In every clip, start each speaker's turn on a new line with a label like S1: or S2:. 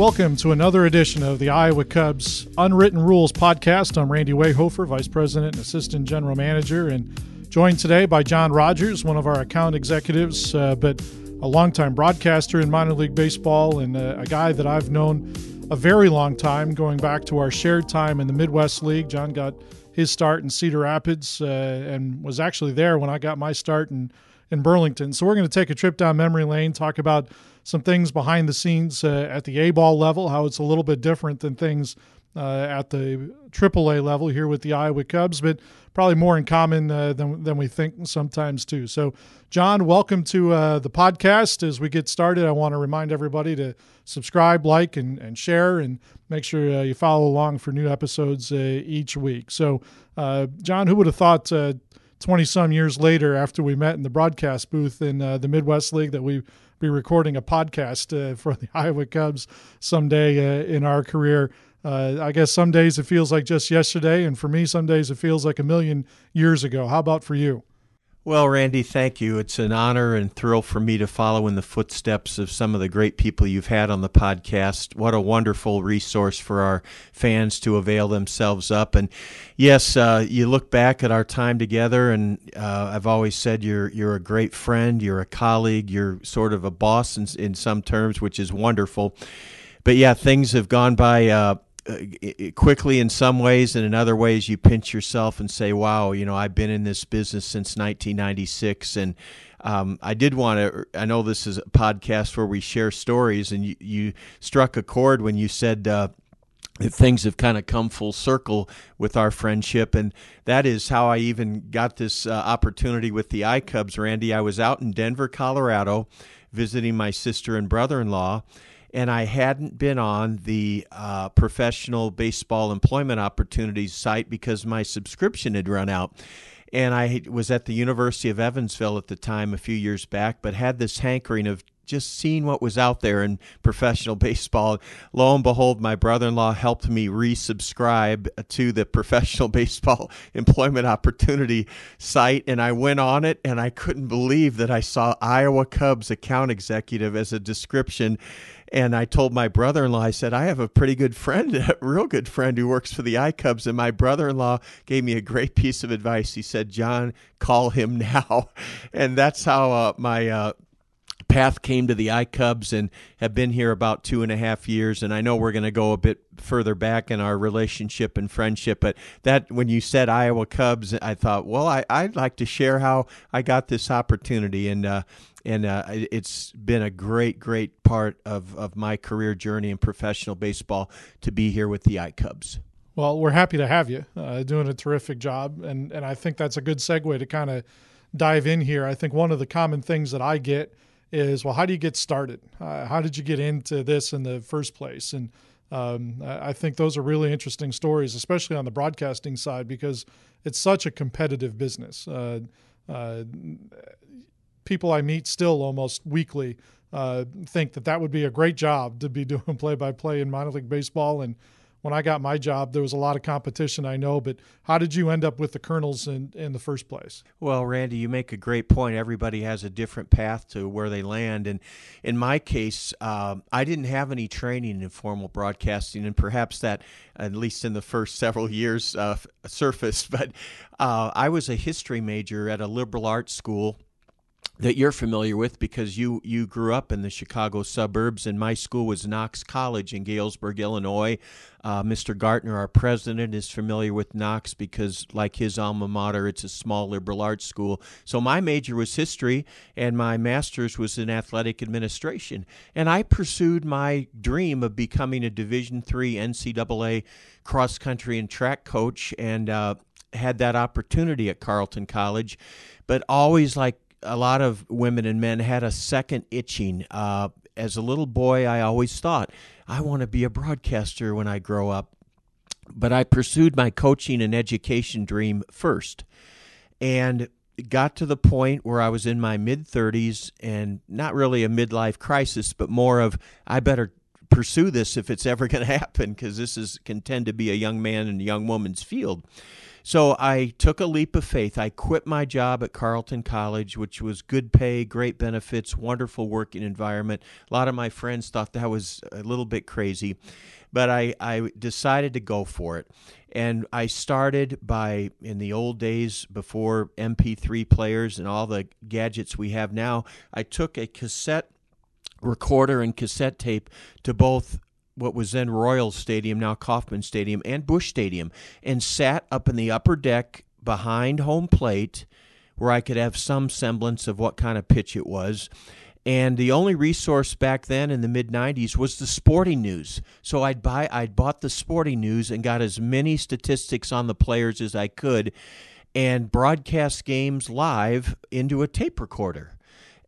S1: Welcome to another edition of the Iowa Cubs Unwritten Rules podcast. I'm Randy Wehofer, Vice President and Assistant General Manager, and joined today by John Rogers, one of our account executives, uh, but a longtime broadcaster in minor league baseball and uh, a guy that I've known a very long time, going back to our shared time in the Midwest League. John got his start in Cedar Rapids uh, and was actually there when I got my start in, in Burlington. So we're going to take a trip down memory lane, talk about some things behind the scenes uh, at the A ball level, how it's a little bit different than things uh, at the AAA level here with the Iowa Cubs, but probably more in common uh, than, than we think sometimes too. So, John, welcome to uh, the podcast. As we get started, I want to remind everybody to subscribe, like, and, and share, and make sure uh, you follow along for new episodes uh, each week. So, uh, John, who would have thought 20 some years later, after we met in the broadcast booth in the Midwest League, that we be recording a podcast for the Iowa Cubs someday in our career? uh, I guess some days it feels like just yesterday, and for me, some days it feels like a million years ago. How about for you?
S2: Well, Randy, thank you. It's an honor and thrill for me to follow in the footsteps of some of the great people you've had on the podcast. What a wonderful resource for our fans to avail themselves up. And yes, uh, you look back at our time together, and uh, I've always said you're you're a great friend, you're a colleague, you're sort of a boss in, in some terms, which is wonderful. But yeah, things have gone by. Uh, uh, quickly in some ways, and in other ways, you pinch yourself and say, "Wow, you know, I've been in this business since 1996." And um, I did want to. I know this is a podcast where we share stories, and you, you struck a chord when you said. Uh, things have kind of come full circle with our friendship and that is how i even got this uh, opportunity with the icubs randy i was out in denver colorado visiting my sister and brother-in-law and I hadn't been on the uh, professional baseball employment opportunities site because my subscription had run out. And I was at the University of Evansville at the time a few years back, but had this hankering of just seeing what was out there in professional baseball. Lo and behold, my brother in law helped me resubscribe to the professional baseball employment opportunity site. And I went on it and I couldn't believe that I saw Iowa Cubs account executive as a description. And I told my brother in law, I said, I have a pretty good friend, a real good friend who works for the iCubs. And my brother in law gave me a great piece of advice. He said, John, call him now. And that's how uh, my uh, path came to the iCubs and have been here about two and a half years. And I know we're going to go a bit further back in our relationship and friendship. But that when you said Iowa Cubs, I thought, well, I, I'd like to share how I got this opportunity. And uh, and uh, it's been a great, great part of, of my career journey in professional baseball to be here with the iCubs.
S1: Well, we're happy to have you uh, doing a terrific job, and and I think that's a good segue to kind of dive in here. I think one of the common things that I get is, well, how do you get started? Uh, how did you get into this in the first place? And um, I think those are really interesting stories, especially on the broadcasting side, because it's such a competitive business. Uh, uh, people I meet still almost weekly uh, think that that would be a great job to be doing play by play in minor league baseball. And when I got my job, there was a lot of competition, I know. But how did you end up with the Kernels in, in the first place?
S2: Well, Randy, you make a great point. Everybody has a different path to where they land. And in my case, um, I didn't have any training in formal broadcasting, and perhaps that, at least in the first several years, uh, surfaced. But uh, I was a history major at a liberal arts school that you're familiar with because you you grew up in the Chicago suburbs, and my school was Knox College in Galesburg, Illinois. Uh, Mr. Gartner, our president, is familiar with Knox because, like his alma mater, it's a small liberal arts school. So my major was history, and my master's was in athletic administration. And I pursued my dream of becoming a Division three NCAA cross country and track coach, and uh, had that opportunity at Carleton College, but always like a lot of women and men had a second itching. Uh, as a little boy, I always thought, I want to be a broadcaster when I grow up. But I pursued my coaching and education dream first. And got to the point where I was in my mid 30s and not really a midlife crisis, but more of, I better pursue this if it's ever going to happen because this is can tend to be a young man and a young woman's field. So I took a leap of faith. I quit my job at Carleton College, which was good pay, great benefits, wonderful working environment. A lot of my friends thought that was a little bit crazy, but I, I decided to go for it. And I started by, in the old days before MP3 players and all the gadgets we have now, I took a cassette recorder and cassette tape to both what was then Royal Stadium, now Kauffman Stadium, and Busch Stadium, and sat up in the upper deck behind home plate where I could have some semblance of what kind of pitch it was. And the only resource back then in the mid 90s was the sporting news. So I'd buy I'd bought the sporting news and got as many statistics on the players as I could and broadcast games live into a tape recorder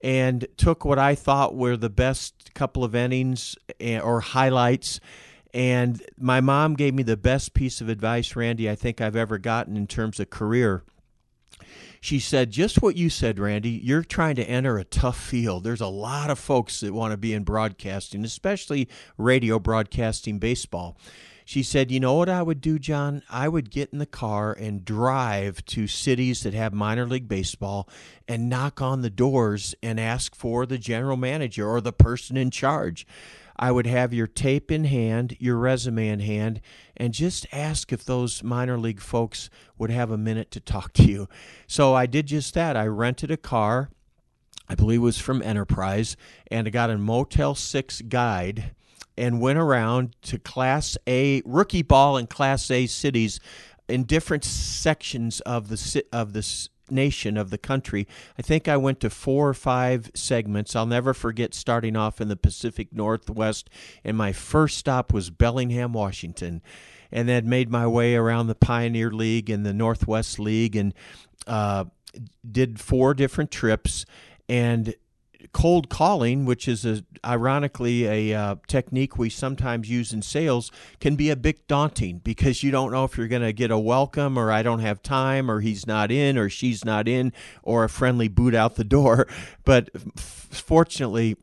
S2: and took what I thought were the best couple of innings eh, or highlights. And my mom gave me the best piece of advice, Randy, I think I've ever gotten in terms of career. She said, just what you said, Randy. You're trying to enter a tough field. There's a lot of folks that want to be in broadcasting, especially radio broadcasting baseball. She said, You know what I would do, John? I would get in the car and drive to cities that have minor league baseball and knock on the doors and ask for the general manager or the person in charge. I would have your tape in hand, your resume in hand, and just ask if those minor league folks would have a minute to talk to you. So I did just that. I rented a car, I believe it was from Enterprise, and I got a Motel 6 guide and went around to Class A rookie ball in Class A cities in different sections of the of the nation of the country. I think I went to four or five segments. I'll never forget starting off in the Pacific Northwest, and my first stop was Bellingham, Washington, and then made my way around the Pioneer League and the Northwest League, and uh, did four different trips. And cold calling, which is a, ironically a uh, technique we sometimes use in sales, can be a bit daunting because you don't know if you're going to get a welcome or I don't have time or he's not in or she's not in or a friendly boot out the door. But f- fortunately,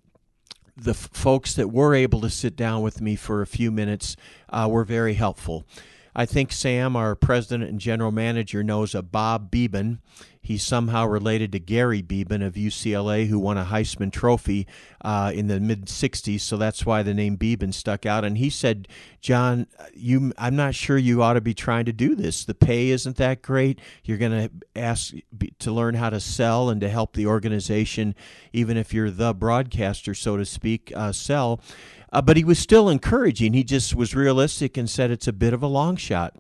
S2: the f- folks that were able to sit down with me for a few minutes uh, were very helpful. I think Sam, our president and general manager, knows a Bob Beban. He's somehow related to Gary Beban of UCLA, who won a Heisman Trophy uh, in the mid '60s. So that's why the name Beban stuck out. And he said, "John, you, I'm not sure you ought to be trying to do this. The pay isn't that great. You're going to ask to learn how to sell and to help the organization, even if you're the broadcaster, so to speak, uh, sell." Uh, but he was still encouraging. He just was realistic and said it's a bit of a long shot.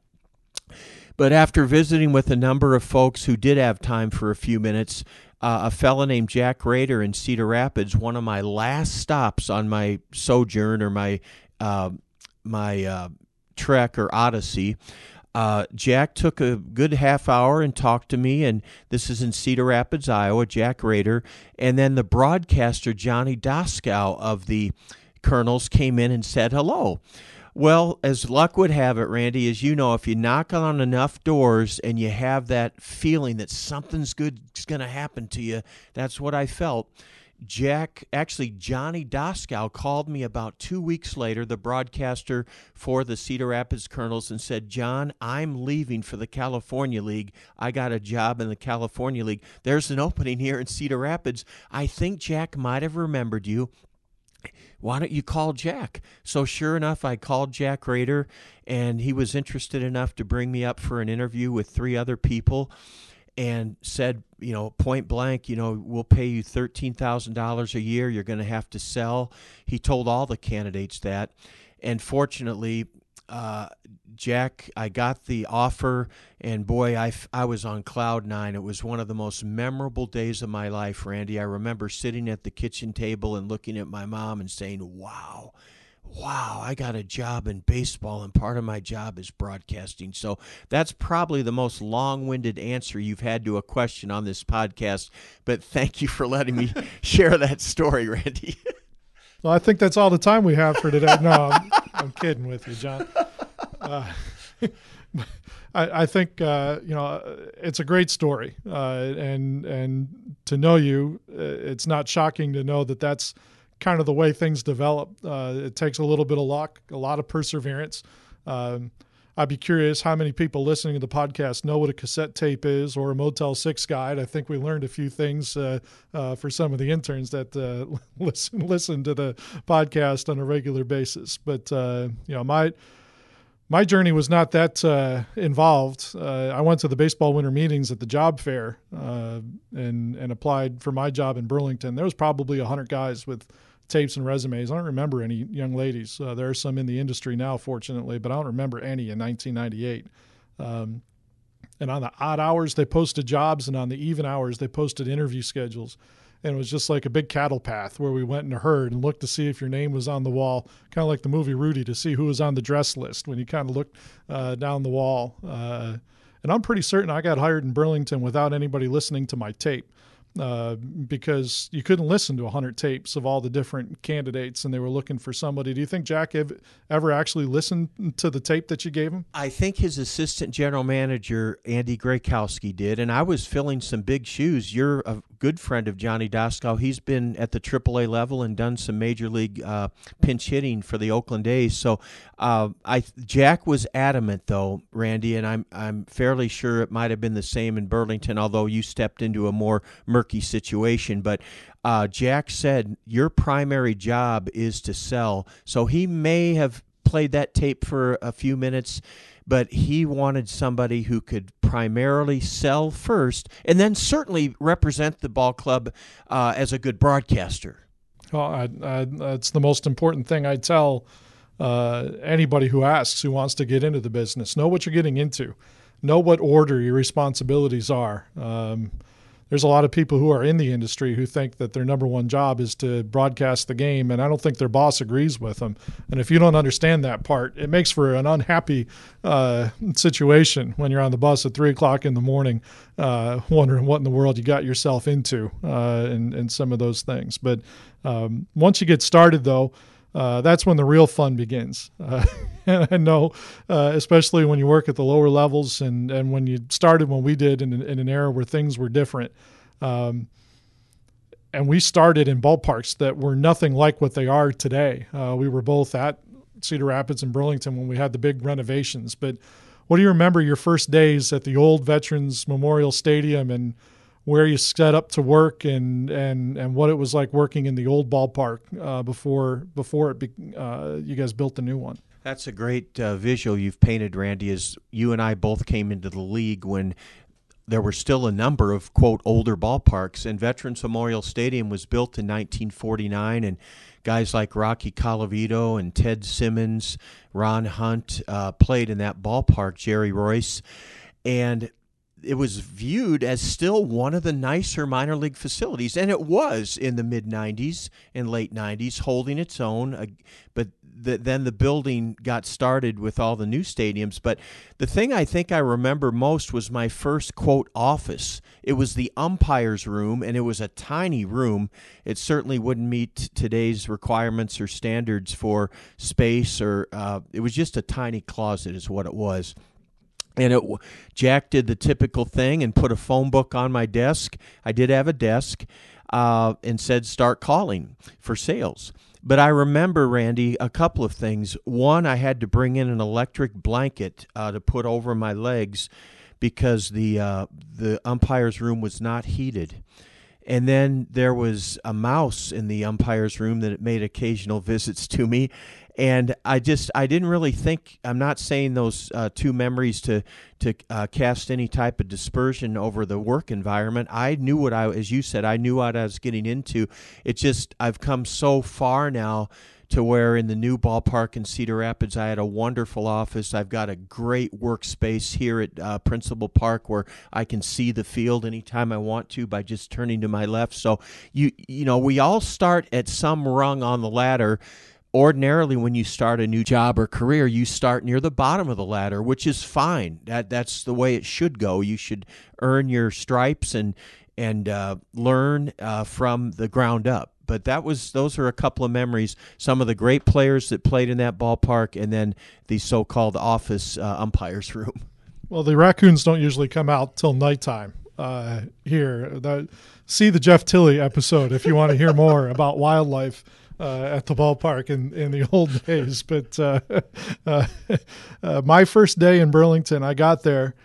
S2: But after visiting with a number of folks who did have time for a few minutes, uh, a fellow named Jack Rader in Cedar Rapids, one of my last stops on my sojourn or my uh, my uh, trek or odyssey. Uh, Jack took a good half hour and talked to me, and this is in Cedar Rapids, Iowa. Jack Rader, and then the broadcaster Johnny Doskow of the kernels came in and said hello. Well, as luck would have it, Randy, as you know, if you knock on enough doors and you have that feeling that something's good is going to happen to you, that's what I felt. Jack, actually, Johnny Doskow called me about two weeks later, the broadcaster for the Cedar Rapids Kernels, and said, John, I'm leaving for the California League. I got a job in the California League. There's an opening here in Cedar Rapids. I think Jack might have remembered you why don't you call Jack? So sure enough, I called Jack Rader, and he was interested enough to bring me up for an interview with three other people, and said, you know, point blank, you know, we'll pay you thirteen thousand dollars a year. You're going to have to sell. He told all the candidates that, and fortunately, uh, Jack, I got the offer, and boy, I, I was on cloud nine. It was one of the most memorable days of my life, Randy. I remember sitting at the kitchen table and looking at my mom and saying, Wow, wow, I got a job in baseball, and part of my job is broadcasting. So that's probably the most long winded answer you've had to a question on this podcast. But thank you for letting me share that story, Randy.
S1: well, I think that's all the time we have for today. No, I'm, I'm kidding with you, John. I, I, think uh, you know it's a great story, uh, and and to know you, uh, it's not shocking to know that that's kind of the way things develop. Uh, it takes a little bit of luck, a lot of perseverance. Um, I'd be curious how many people listening to the podcast know what a cassette tape is or a Motel 6 guide. I think we learned a few things uh, uh, for some of the interns that uh, listen listen to the podcast on a regular basis. But you know, my my journey was not that uh, involved. Uh, I went to the baseball winter meetings at the job fair and and applied for my job in Burlington. There was probably hundred guys with tapes and resumes. I don't remember any young ladies. Uh, there are some in the industry now, fortunately, but I don't remember any in 1998. Um, and on the odd hours, they posted jobs, and on the even hours, they posted interview schedules. And it was just like a big cattle path where we went in a herd and looked to see if your name was on the wall, kind of like the movie Rudy, to see who was on the dress list when you kind of looked uh, down the wall. Uh, and I'm pretty certain I got hired in Burlington without anybody listening to my tape uh, because you couldn't listen to 100 tapes of all the different candidates and they were looking for somebody. Do you think Jack ever actually listened to the tape that you gave him?
S2: I think his assistant general manager, Andy Grakowski, did. And I was filling some big shoes. You're a good friend of Johnny Doskow. He's been at the AAA level and done some major league uh, pinch hitting for the Oakland A's. So uh, I Jack was adamant, though, Randy, and I'm, I'm fairly sure it might have been the same in Burlington, although you stepped into a more murky situation. But uh, Jack said your primary job is to sell. So he may have played that tape for a few minutes, but he wanted somebody who could primarily sell first and then certainly represent the ball club uh, as a good broadcaster.
S1: Well, I, I, that's the most important thing I tell uh, anybody who asks who wants to get into the business. Know what you're getting into. Know what order your responsibilities are. Um, there's a lot of people who are in the industry who think that their number one job is to broadcast the game, and I don't think their boss agrees with them. And if you don't understand that part, it makes for an unhappy uh, situation when you're on the bus at three o'clock in the morning, uh, wondering what in the world you got yourself into, uh, and and some of those things. But um, once you get started, though uh, that's when the real fun begins. Uh, and I know, uh, especially when you work at the lower levels and, and when you started when we did in, in an era where things were different. Um, and we started in ballparks that were nothing like what they are today. Uh, we were both at Cedar Rapids and Burlington when we had the big renovations. But what do you remember your first days at the old Veterans Memorial Stadium and where you set up to work and and and what it was like working in the old ballpark uh, before before it be, uh, you guys built the new one.
S2: That's a great uh, visual you've painted, Randy. As you and I both came into the league when there were still a number of quote older ballparks, and Veterans Memorial Stadium was built in 1949, and guys like Rocky Colavito and Ted Simmons, Ron Hunt uh, played in that ballpark. Jerry Reuss, and it was viewed as still one of the nicer minor league facilities, and it was in the mid 90s and late 90s, holding its own. But the, then the building got started with all the new stadiums. But the thing I think I remember most was my first quote office. It was the umpire's room, and it was a tiny room. It certainly wouldn't meet today's requirements or standards for space, or uh, it was just a tiny closet, is what it was. And it, Jack did the typical thing and put a phone book on my desk. I did have a desk uh, and said, start calling for sales. But I remember, Randy, a couple of things. One, I had to bring in an electric blanket uh, to put over my legs because the uh, the umpire's room was not heated. And then there was a mouse in the umpire's room that made occasional visits to me and I just I didn't really think I'm not saying those uh, two memories to to uh, cast any type of dispersion over the work environment. I knew what I as you said I knew what I was getting into. It just I've come so far now to where in the new ballpark in Cedar Rapids, I had a wonderful office. I've got a great workspace here at uh, Principal Park where I can see the field anytime I want to by just turning to my left. So you you know we all start at some rung on the ladder ordinarily when you start a new job or career you start near the bottom of the ladder which is fine. That that's the way it should go. You should earn your stripes and and uh, learn uh, from the ground up. But that was those are a couple of memories. Some of the great players that played in that ballpark and then the so-called office uh, umpires room.
S1: Well the raccoons don't usually come out till nighttime uh, here. See the jeff tilley episode if you want to hear more about wildlife uh, at the ballpark in, in the old days. But uh, uh, uh, my first day in Burlington, I got there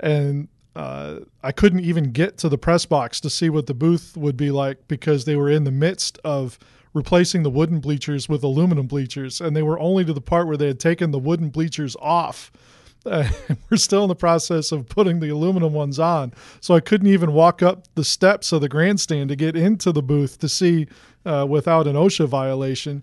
S1: and uh, I couldn't even get to the press box to see what the booth would be like because they were in the midst of replacing the wooden bleachers with aluminum bleachers, and they were only to the part where they had taken the wooden bleachers off. Uh, we're still in the process of putting the aluminum ones on, so I couldn't even walk up the steps of the grandstand to get into the booth to see uh, without an OSHA violation.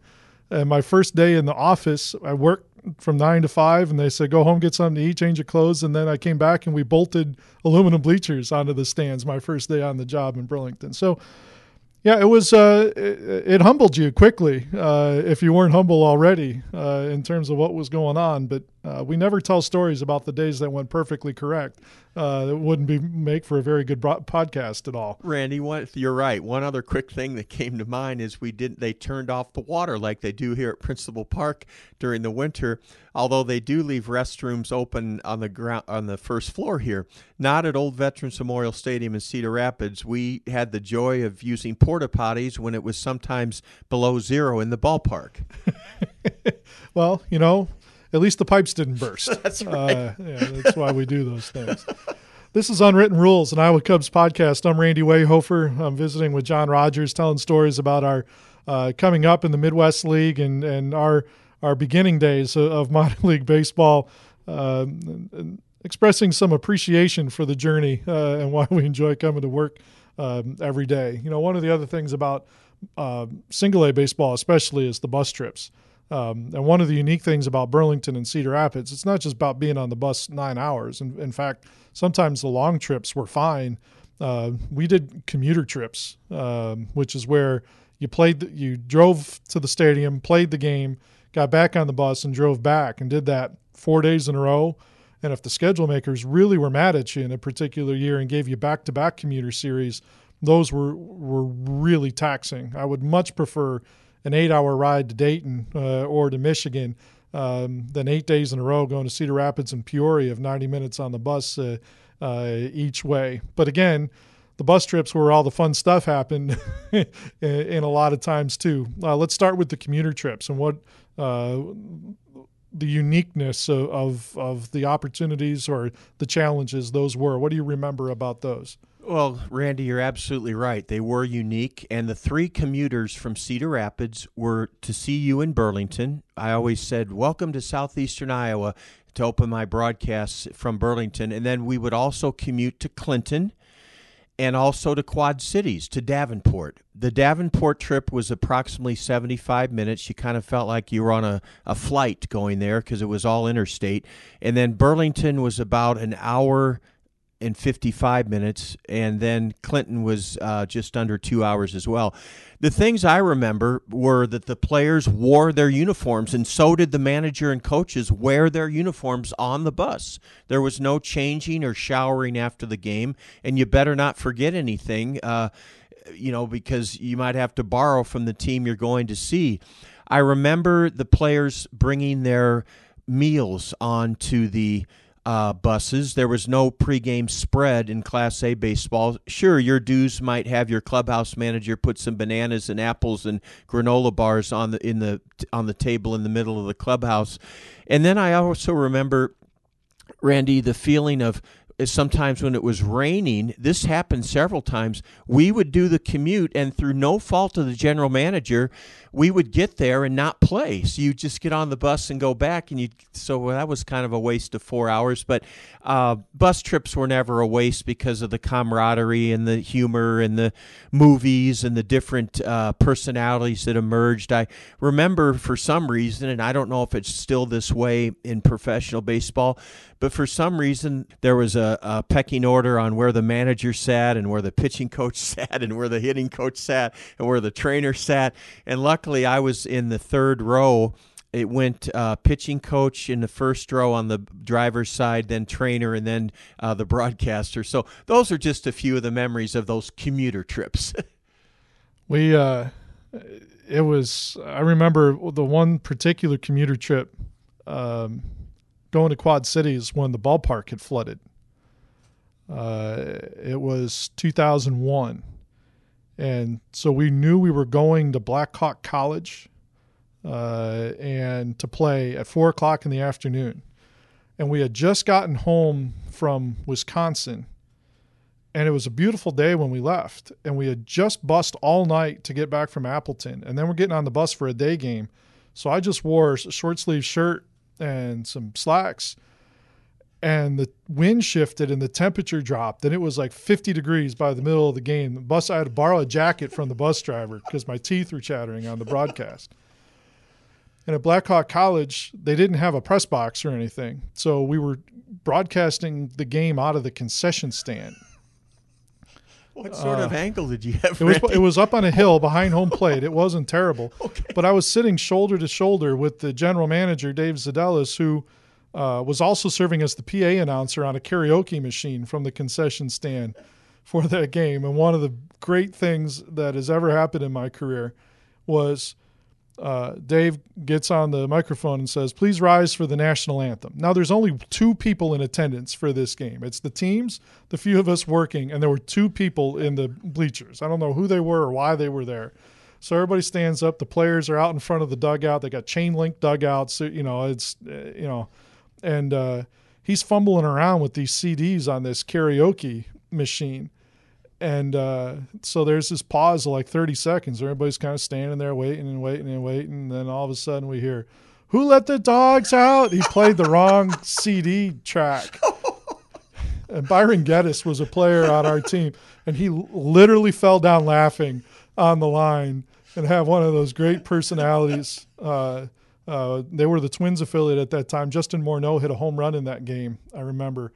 S1: And my first day in the office, I worked from nine to five, and they said, "Go home, get something to eat, change your clothes." And then I came back and we bolted aluminum bleachers onto the stands. My first day on the job in Burlington. So yeah, it was. Uh, it, it, humbled you quickly uh, if you weren't humble already uh, in terms of what was going on. But uh, we never tell stories about the days that went perfectly correct. Uh, it wouldn't be make for a very good bro- podcast at all.
S2: Randy, what, you're right. One other quick thing that came to mind is we didn't. They turned off the water like they do here at Principal Park during the winter. Although they do leave restrooms open on the ground on the first floor here, not at Old Veterans Memorial Stadium in Cedar Rapids. We had the joy of using porta potties when it was sometimes below zero in the ballpark.
S1: well, you know, at least the pipes didn't burst.
S2: that's right. Uh,
S1: yeah, that's why we do those things. This is Unwritten Rules, an Iowa Cubs podcast. I'm Randy Wehofer. I'm visiting with John Rogers, telling stories about our uh, coming up in the Midwest League and, and our our beginning days of minor league baseball, uh, and expressing some appreciation for the journey uh, and why we enjoy coming to work um, every day. You know, one of the other things about uh, single A baseball, especially, is the bus trips. Um, and one of the unique things about Burlington and Cedar Rapids, it's not just about being on the bus nine hours. In, in fact, sometimes the long trips were fine. Uh, we did commuter trips, um, which is where you played, the, you drove to the stadium, played the game, got back on the bus, and drove back, and did that four days in a row. And if the schedule makers really were mad at you in a particular year and gave you back-to-back commuter series, those were were really taxing. I would much prefer an eight hour ride to Dayton uh, or to Michigan um, than eight days in a row going to Cedar Rapids and Peoria of 90 minutes on the bus uh, uh, each way. But again, the bus trips where all the fun stuff happened in a lot of times too. Uh, let's start with the commuter trips and what uh, the uniqueness of, of, of the opportunities or the challenges those were. What do you remember about those?
S2: Well, Randy, you're absolutely right. They were unique, and the three commuters from Cedar Rapids were to see you in Burlington. I always said, Welcome to southeastern Iowa to open my broadcasts from Burlington. And then we would also commute to Clinton and also to Quad Cities, to Davenport. The Davenport trip was approximately 75 minutes. You kind of felt like you were on a, a flight going there because it was all interstate. And then Burlington was about an hour in 55 minutes, and then Clinton was uh, just under two hours as well. The things I remember were that the players wore their uniforms, and so did the manager and coaches wear their uniforms on the bus. There was no changing or showering after the game, and you better not forget anything, uh, you know, because you might have to borrow from the team you're going to see. I remember the players bringing their meals onto the uh, buses. There was no pregame spread in Class A baseball. Sure, your dues might have your clubhouse manager put some bananas and apples and granola bars on the in the on the table in the middle of the clubhouse. And then I also remember Randy the feeling of sometimes when it was raining, this happened several times. We would do the commute, and through no fault of the general manager, we would get there and not play. So you just get on the bus and go back, and you. So that was kind of a waste of four hours. But uh, bus trips were never a waste because of the camaraderie and the humor and the movies and the different uh, personalities that emerged. I remember for some reason, and I don't know if it's still this way in professional baseball, but for some reason there was a, a pecking order on where the manager sat and where the pitching coach sat and where the hitting coach sat and where the trainer sat. And luckily luckily, I was in the third row. It went uh, pitching coach in the first row on the driver's side, then trainer, and then uh, the broadcaster. So those are just a few of the memories of those commuter trips.
S1: we, uh, it was. I remember the one particular commuter trip um, going to Quad Cities when the ballpark had flooded. Uh, it was 2001 and so we knew we were going to Blackhawk College, uh, and to play at four o'clock in the afternoon, and we had just gotten home from Wisconsin and it was a beautiful day when we left and we had just bussed all night to get back from appleton and then we're getting on the bus for a day game. So i just wore a short sleeve shirt and some slacks and the wind shifted and the temperature dropped and it was like 50 degrees by the middle of the game. The bus i had to borrow a jacket from the bus driver because my teeth were chattering on the broadcast and at blackhawk college they didn't have a press box or anything so we were broadcasting the game out of the concession stand
S2: what sort uh, of angle did you have?
S1: It was, it was up on a hill behind home plate. It wasn't terrible, okay. but I was sitting shoulder to shoulder with the general manager Dave Ziedelis, who uh, was also serving as the PA announcer on a karaoke machine from the concession stand for that game. And one of the great things that has ever happened in my career was uh, Dave gets on the microphone and says, "Please rise for the national anthem." Now, there's only two people in attendance for this game. It's the teams, the few of us working, and there were two people in the bleachers. I don't know who they were or why they were there. So everybody stands up. The players are out in front of the dugout. They got chain link dugouts. You know, it's you know, and uh, he's fumbling around with these CDs on this karaoke machine and uh, so there's this pause of like 30 seconds. Everybody's kind of standing there waiting and waiting and waiting. And then all of a sudden we hear, Who let the dogs out? He played the wrong CD track. And Byron Geddes was a player on our team. And he literally fell down laughing on the line and have one of those great personalities. Uh, uh, they were the Twins affiliate at that time. Justin Morneau hit a home run in that game, I remember.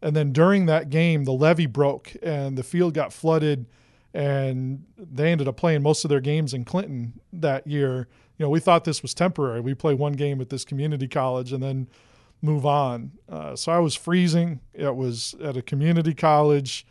S1: And then during that game, the levee broke and the field got flooded, and they ended up playing most of their games in Clinton that year. You know, we thought this was temporary. We play one game at this community college and then move on. Uh, so I was freezing. It was at a community college.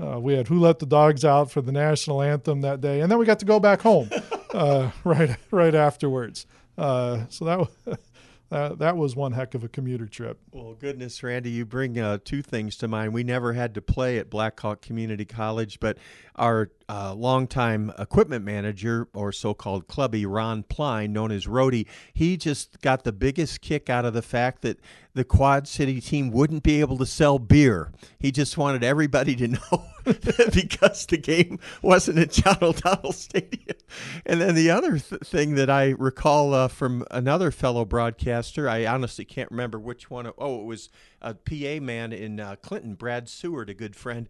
S1: Uh, we had "Who Let the Dogs Out" for the national anthem that day, and then we got to go back home uh, right right afterwards. Uh, so that uh, that was one heck of a commuter trip.
S2: Well, goodness, Randy, you bring uh, two things to mind. We never had to play at Blackhawk Community College, but our uh, longtime equipment manager, or so called clubby, Ron Pline, known as Rody, he just got the biggest kick out of the fact that the Quad City team wouldn't be able to sell beer. He just wanted everybody to know because the game wasn't at John O'Donnell Stadium. And then the other th- thing that I recall uh, from another fellow broadcaster, I honestly can't remember which one. Oh, it was a PA man in uh, Clinton, Brad Seward, a good friend.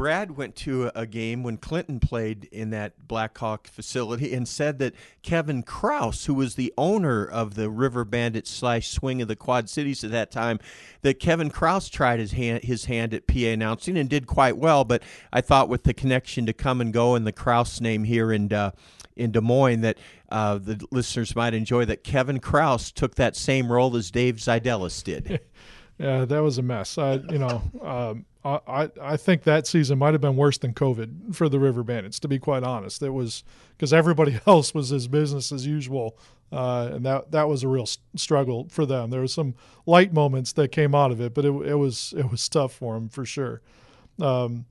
S2: Brad went to a game when Clinton played in that Blackhawk facility and said that Kevin Krause, who was the owner of the River Bandit slash Swing of the Quad Cities at that time, that Kevin Krause tried his hand, his hand at PA announcing and did quite well. But I thought with the connection to come and go and the Krause name here in uh, in Des Moines that uh, the listeners might enjoy that Kevin Krause took that same role as Dave Ziedelis did.
S1: yeah, that was a mess. I, you know, um, I, I think that season might have been worse than COVID for the River Bandits, to be quite honest. It was because everybody else was as business as usual, uh, and that that was a real struggle for them. There were some light moments that came out of it, but it, it was it was tough for them for sure. Um,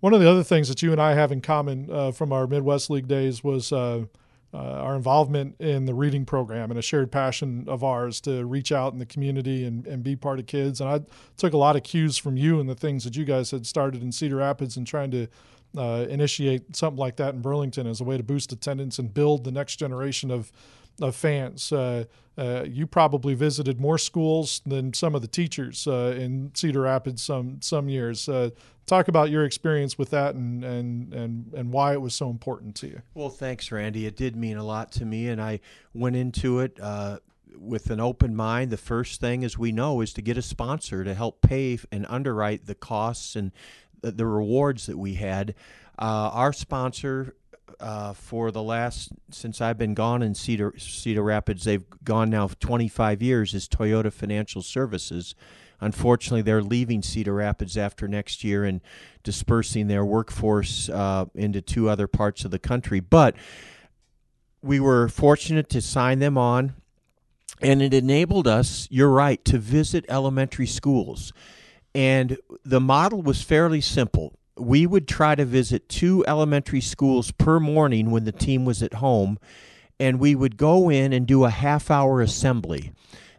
S1: one of the other things that you and I have in common uh, from our Midwest League days was uh, uh, our involvement in the reading program and a shared passion of ours to reach out in the community and, and be part of kids. And I took a lot of cues from you and the things that you guys had started in Cedar Rapids and trying to uh, initiate something like that in Burlington as a way to boost attendance and build the next generation of of fans. Uh, uh, you probably visited more schools than some of the teachers uh, in Cedar Rapids some some years. Uh, talk about your experience with that and, and and and why it was so important to you.
S2: Well, thanks, Randy. It did mean a lot to me, and I went into it uh, with an open mind. The first thing, as we know, is to get a sponsor to help pay and underwrite the costs and the, the rewards that we had. Uh, our sponsor uh, for the last since I've been gone in Cedar Cedar Rapids. They've gone now 25 years. Is Toyota Financial Services. Unfortunately, they're leaving Cedar Rapids after next year and dispersing their workforce uh, into two other parts of the country. But we were fortunate to sign them on, and it enabled us. You're right to visit elementary schools. And the model was fairly simple we would try to visit two elementary schools per morning when the team was at home, and we would go in and do a half hour assembly.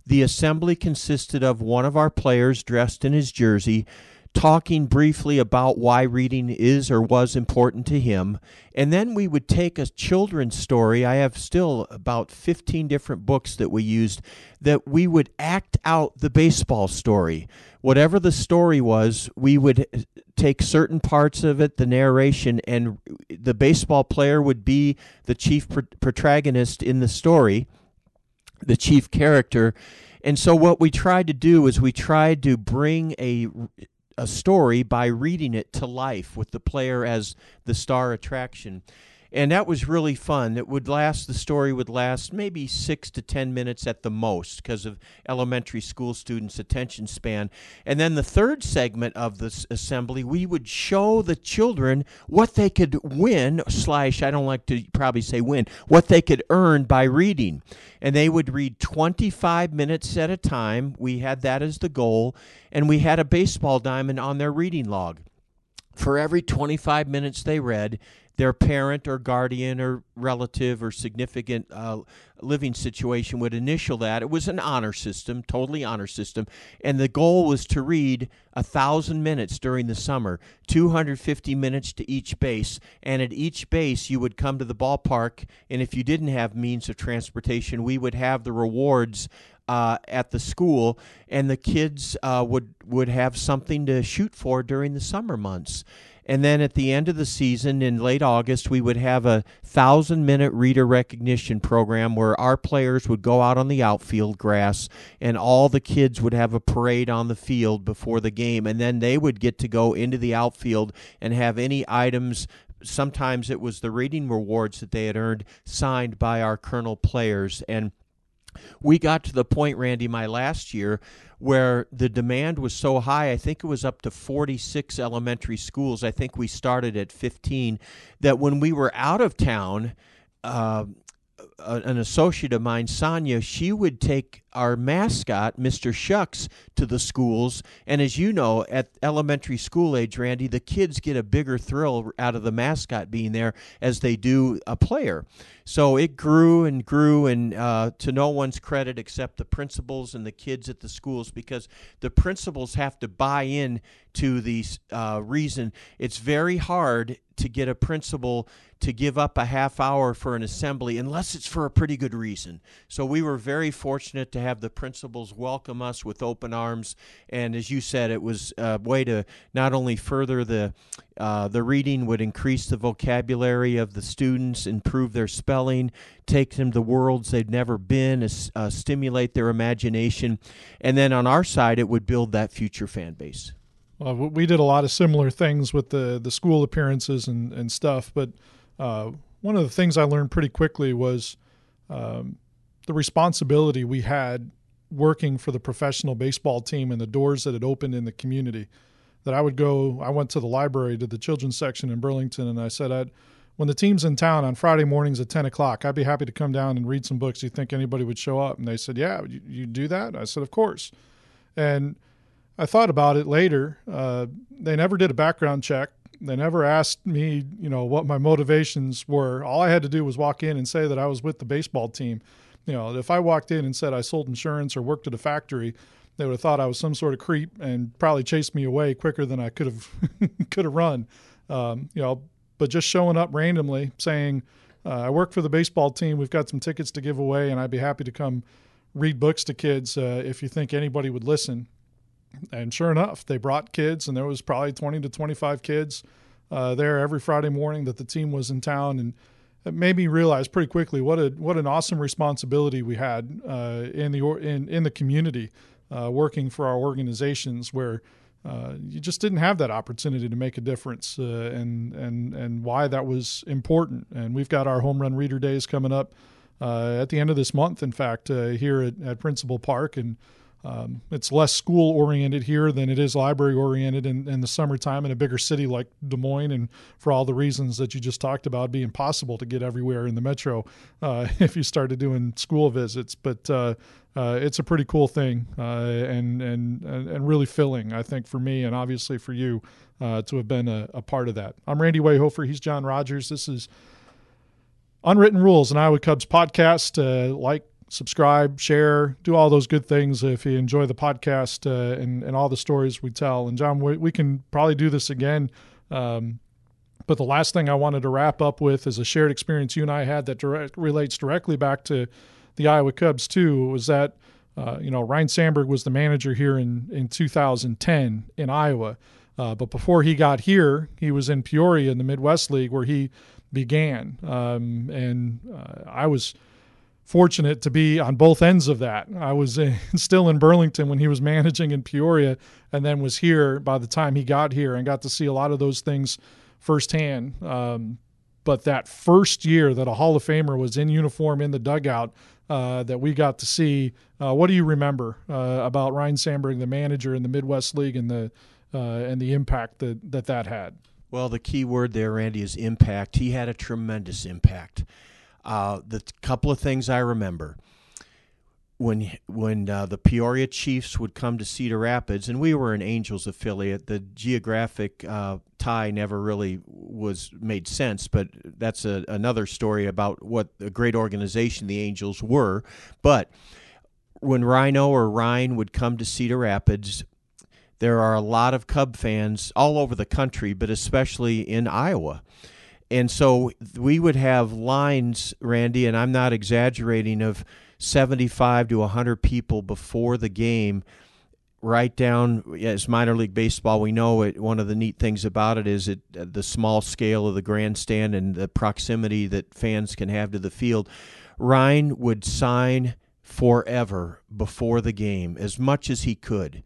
S2: The assembly consisted of one of our players dressed in his jersey talking briefly about why reading is or was important to him. And then we would take a children's story. I have still about 15 different books that we used that we would act out the baseball story. Whatever the story was, we would take certain parts of it, the narration, and the baseball player would be the chief protagonist in the story, the chief character. And so, what we tried to do is we tried to bring a a story by reading it to life with the player as the star attraction and that was really fun. It would last, the story would last maybe six to 10 minutes at the most because of elementary school students' attention span. And then the third segment of this assembly, we would show the children what they could win, slash, I don't like to probably say win, what they could earn by reading. And they would read 25 minutes at a time. We had that as the goal. And we had a baseball diamond on their reading log. For every 25 minutes they read, their parent or guardian or relative or significant uh, living situation would initial that. It was an honor system, totally honor system, and the goal was to read a thousand minutes during the summer, 250 minutes to each base, and at each base you would come to the ballpark, and if you didn't have means of transportation, we would have the rewards uh, at the school, and the kids uh, would would have something to shoot for during the summer months. And then at the end of the season in late August, we would have a thousand minute reader recognition program where our players would go out on the outfield grass and all the kids would have a parade on the field before the game. And then they would get to go into the outfield and have any items sometimes it was the reading rewards that they had earned signed by our Kernel players. And we got to the point, Randy, my last year, where the demand was so high. I think it was up to 46 elementary schools. I think we started at 15. That when we were out of town, uh, an associate of mine, Sonia, she would take our mascot, Mr. Shucks, to the schools. And as you know, at elementary school age, Randy, the kids get a bigger thrill out of the mascot being there as they do a player. So it grew and grew, and uh, to no one's credit except the principals and the kids at the schools, because the principals have to buy in to the uh, reason. It's very hard to get a principal to give up a half hour for an assembly unless it's for a pretty good reason. So we were very fortunate to have the principals welcome us with open arms. And as you said, it was a way to not only further the uh, the reading would increase the vocabulary of the students, improve their spelling, take them to worlds they'd never been, uh, stimulate their imagination, and then on our side, it would build that future fan base.
S1: Well, we did a lot of similar things with the the school appearances and and stuff, but uh, one of the things I learned pretty quickly was um, the responsibility we had working for the professional baseball team and the doors that had opened in the community. That I would go, I went to the library to the children's section in Burlington, and I said, I'd, when the team's in town on Friday mornings at 10 o'clock, I'd be happy to come down and read some books. You think anybody would show up? And they said, Yeah, you, you do that? I said, Of course. And I thought about it later. Uh, they never did a background check. They never asked me, you know, what my motivations were. All I had to do was walk in and say that I was with the baseball team. You know, if I walked in and said I sold insurance or worked at a factory, they would have thought I was some sort of creep and probably chased me away quicker than I could have could have run. Um, you know, but just showing up randomly, saying uh, I work for the baseball team. We've got some tickets to give away, and I'd be happy to come read books to kids uh, if you think anybody would listen. And sure enough, they brought kids, and there was probably 20 to 25 kids uh, there every Friday morning that the team was in town. And it made me realize pretty quickly what a what an awesome responsibility we had uh, in the in in the community, uh, working for our organizations where. Uh, you just didn't have that opportunity to make a difference, uh, and and and why that was important. And we've got our home run reader days coming up uh, at the end of this month. In fact, here at, at Principal Park, and um, it's less school oriented here than it is library oriented in, in, the summertime in a bigger city like Des Moines. And for all the reasons that you just talked about, be impossible to get everywhere in the metro uh, if you started doing school visits. But uh, uh, it's a pretty cool thing uh, and, and, and really filling, I think, for me and obviously for you uh, to have been a, a, part of that. I'm Randy Wehofer. He's John Rogers. This is Unwritten Rules, an Iowa Cubs podcast. Uh, like, subscribe, share, do all those good things if you enjoy the podcast uh, and, and all the stories we tell. And John, we, we can probably do this again. Um, but the last thing I wanted to wrap up with is a shared experience you and I had that direct, relates directly back to the Iowa Cubs too. Was that uh, you know Ryne Sandberg was the manager here in in 2010 in Iowa, uh, but before he got here, he was in Peoria in the Midwest League where he began. Um, and uh, I was fortunate to be on both ends of that. I was in, still in Burlington when he was managing in Peoria, and then was here by the time he got here and got to see a lot of those things firsthand. Um, but that first year that a Hall of Famer was in uniform in the dugout uh, that we got to see, uh, what do you remember uh, about Ryne Sandberg, the manager in the Midwest League, and the uh, and the impact that that that had?
S2: Well, the key word there, Randy, is impact. He had a tremendous impact. Uh, the couple of things I remember when when uh, the Peoria Chiefs would come to Cedar Rapids, and we were an Angels affiliate. The geographic uh, tie never really was made sense, but that's a, another story about what a great organization the Angels were. But when Ryno or Ryne would come to Cedar Rapids, there are a lot of Cub fans all over the country, but especially in Iowa. And so we would have lines, Randy, and I'm not exaggerating, of 75 to 100 people before the game right down as minor league baseball we know it one of the neat things about it is it the small scale of the grandstand and the proximity that fans can have to the field Ryne would sign forever before the game as much as he could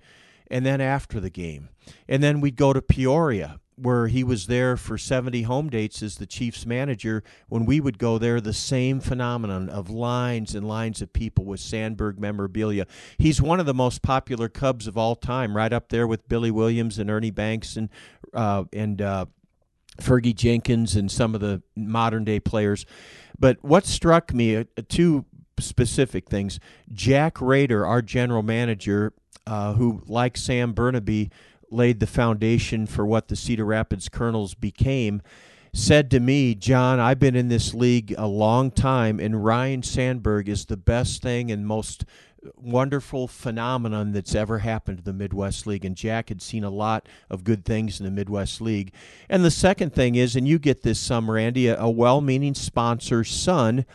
S2: and then after the game. And then we'd go to Peoria, where he was there for 70 home dates as the Chiefs manager. When we would go there, the same phenomenon of lines and lines of people with Sandberg memorabilia. He's one of the most popular Cubs of all time, right up there with Billy Williams and Ernie Banks and uh, and uh, Fergie Jenkins and some of the modern day players. But what struck me, uh, two specific things. Jack Rader, our general manager, uh, who, like Sam Bernabe, laid the foundation for what the Cedar Rapids Kernels became, said to me, John, I've been in this league a long time, and Ryne Sandberg is the best thing and most wonderful phenomenon that's ever happened to the Midwest League. And Jack had seen a lot of good things in the Midwest League. And the second thing is, and you get this some, Randy, a, well meaning sponsor's son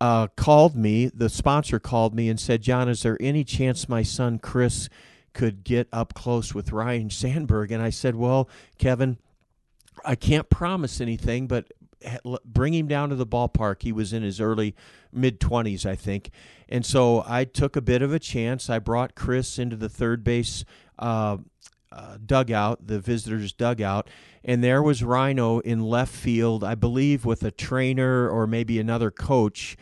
S2: uh, called me, the sponsor called me and said, John, is there any chance my son Chris could get up close with Ryne Sandberg? And I said, Well, Kevin, I can't promise anything, but bring him down to the ballpark. He was in his early mid 20s, I think. And so I took a bit of a chance. I brought Chris into the third base uh, uh, dugout, the visitors' dugout, and there was Ryno in left field, I believe, with a trainer or maybe another coach.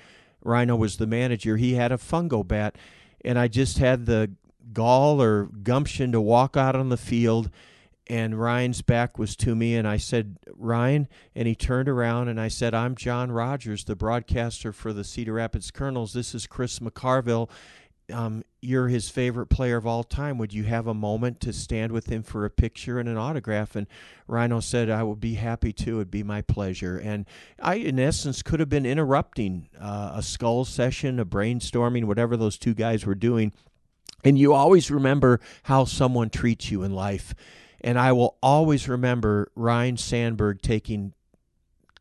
S2: Ryno was the manager. He had a fungo bat, and I just had the gall or gumption to walk out on the field. And Ryne's back was to me, and I said, Ryne. And he turned around and I said, I'm John Rogers, the broadcaster for the Cedar Rapids Kernels. This is Chris McCarville um, you're his favorite player of all time. Would you have a moment to stand with him for a picture and an autograph? And Ryno said, I would be happy to. It'd be my pleasure. And I, in essence, could have been interrupting uh, a skull session, a brainstorming, whatever those two guys were doing. And you always remember how someone treats you in life. And I will always remember Ryne Sandberg taking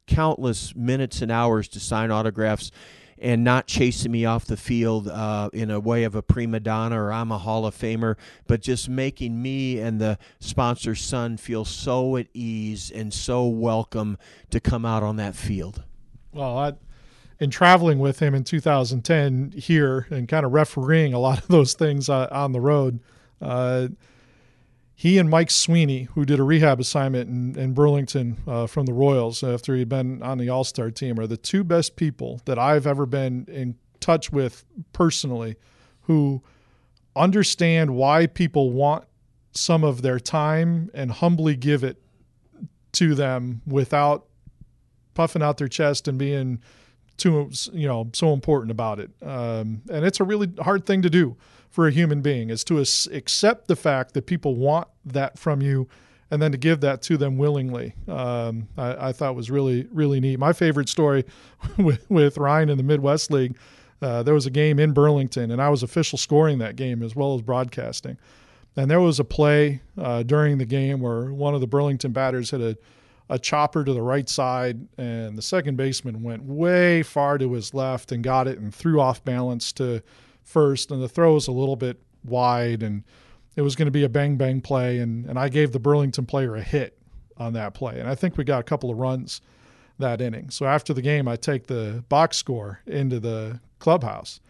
S2: countless minutes and hours to sign autographs and not chasing me off the field uh, in a way of a prima donna or I'm a Hall of Famer, but just making me and the sponsor's son feel so at ease and so welcome to come out on that field.
S1: Well, I, in traveling with him in 2010 here and kind of refereeing a lot of those things uh, on the road, uh, he and Mike Sweeney, who did a rehab assignment in, in Burlington uh, from the Royals after he'd been on the All Star team, are the two best people that I've ever been in touch with personally who understand why people want some of their time and humbly give it to them without puffing out their chest and being too you know so important about it. Um, and it's a really hard thing to do for a human being is to accept the fact that people want that from you and then to give that to them willingly. Um, I, I, thought was really really neat. My favorite story with, with Ryne in the midwest league uh, there was a game in burlington and i was official scoring that game as well as broadcasting. And there was a play uh, during the game where one of the burlington batters had a a chopper to the right side, and the second baseman went way far to his left and got it and threw off balance to first. And the throw was a little bit wide, and it was going to be a bang bang play. And, and I gave the Burlington player a hit on that play. And I think we got a couple of runs that inning. So after the game, I take the box score into the clubhouse,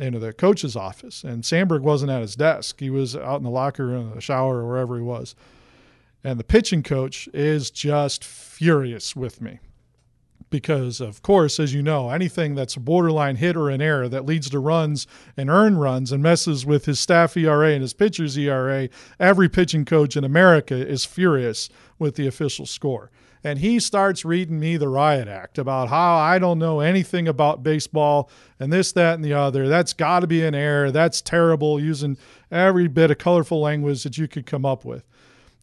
S1: into the coach's office. And Sandberg wasn't at his desk, he was out in the locker room, the shower, or wherever he was. And the pitching coach is just furious with me because, of course, as you know, anything that's a borderline hit or an error that leads to runs and earn runs and messes with his staff ERA and his pitcher's ERA, every pitching coach in America is furious with the official score. And he starts reading me the riot act about how I don't know anything about baseball and this, that, and the other. That's got to be an error. That's terrible, using every bit of colorful language that you could come up with.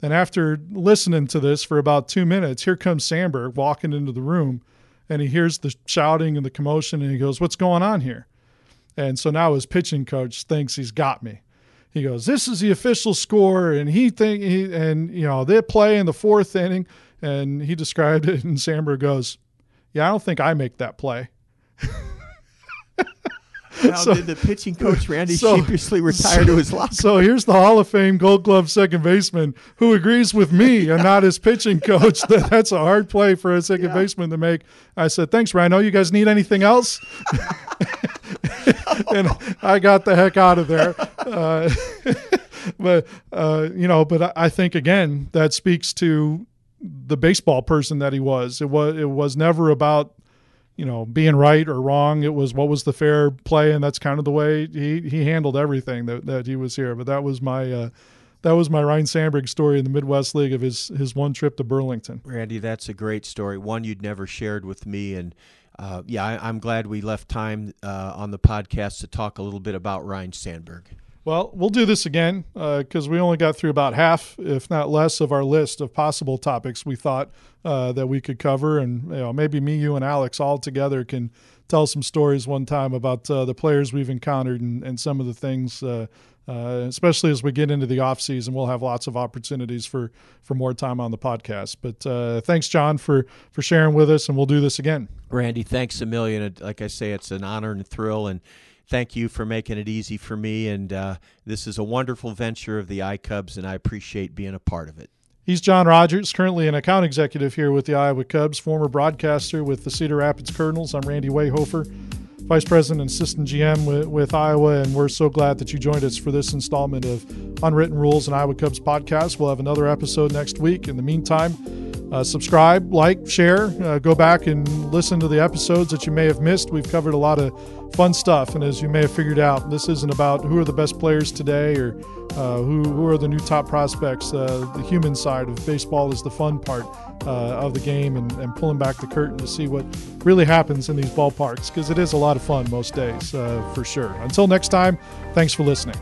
S1: And after listening to this for about two minutes, here comes Sandberg walking into the room and he hears the shouting and the commotion and he goes, What's going on here? And so now his pitching coach thinks he's got me. He goes, This is the official score. And he think he, and you know, they play in the fourth inning. And he described it and Sandberg goes, Yeah, I don't think I make that play.
S2: How so, did the pitching coach Randy so, sheepishly retire so, to his locker?
S1: So here's the Hall of Fame Gold Glove second baseman who agrees with me and not his pitching coach that that's a hard play for a second yeah. baseman to make. I said, "Thanks, Ryno. You guys need anything else?" and I got the heck out of there. Uh, but uh, you know, but I think again that speaks to the baseball person that he was. It was it was never about you know, being right or wrong. It was what was the fair play, and that's kind of the way he, he handled everything that, that he was here. But that was my uh, that was my Ryne Sandberg story in the Midwest League of his his one trip to Burlington.
S2: Randy, that's a great story. One you'd never shared with me, and uh, yeah, I, am glad we left time uh, on the podcast to talk a little bit about Ryne Sandberg.
S1: Well, we'll do this again because uh, we only got through about half, if not less, of our list of possible topics we thought uh, that we could cover, and you know, maybe me, you, and Alex all together can tell some stories one time about uh, the players we've encountered and, and some of the things. Uh, uh, especially as we get into the off season, we'll have lots of opportunities for for more time on the podcast. But uh, thanks, John, for for sharing with us, and we'll do this again.
S2: Randy, thanks a million. Like I say, it's an honor and thrill, and thank you for making it easy for me. And uh, this is a wonderful venture of the iCubs, and I appreciate being a part of it.
S1: He's John Rogers, currently an account executive here with the Iowa Cubs, former broadcaster with the Cedar Rapids Cardinals. I'm Randy Wehofer, Vice President and Assistant GM with, with, Iowa, and we're so glad that you joined us for this installment of Unwritten Rules and Iowa Cubs podcast. We'll have another episode next week. In the meantime, uh, subscribe, like, share, uh, go back and listen to the episodes that you may have missed. We've covered a lot of fun stuff. And as you may have figured out, this isn't about who are the best players today or uh, who, who are the new top prospects. Uh, the human side of baseball is the fun part uh, of the game and, and, pulling back the curtain to see what really happens in these ballparks because it is a lot of fun most days, uh, for sure. Until next time, thanks for listening.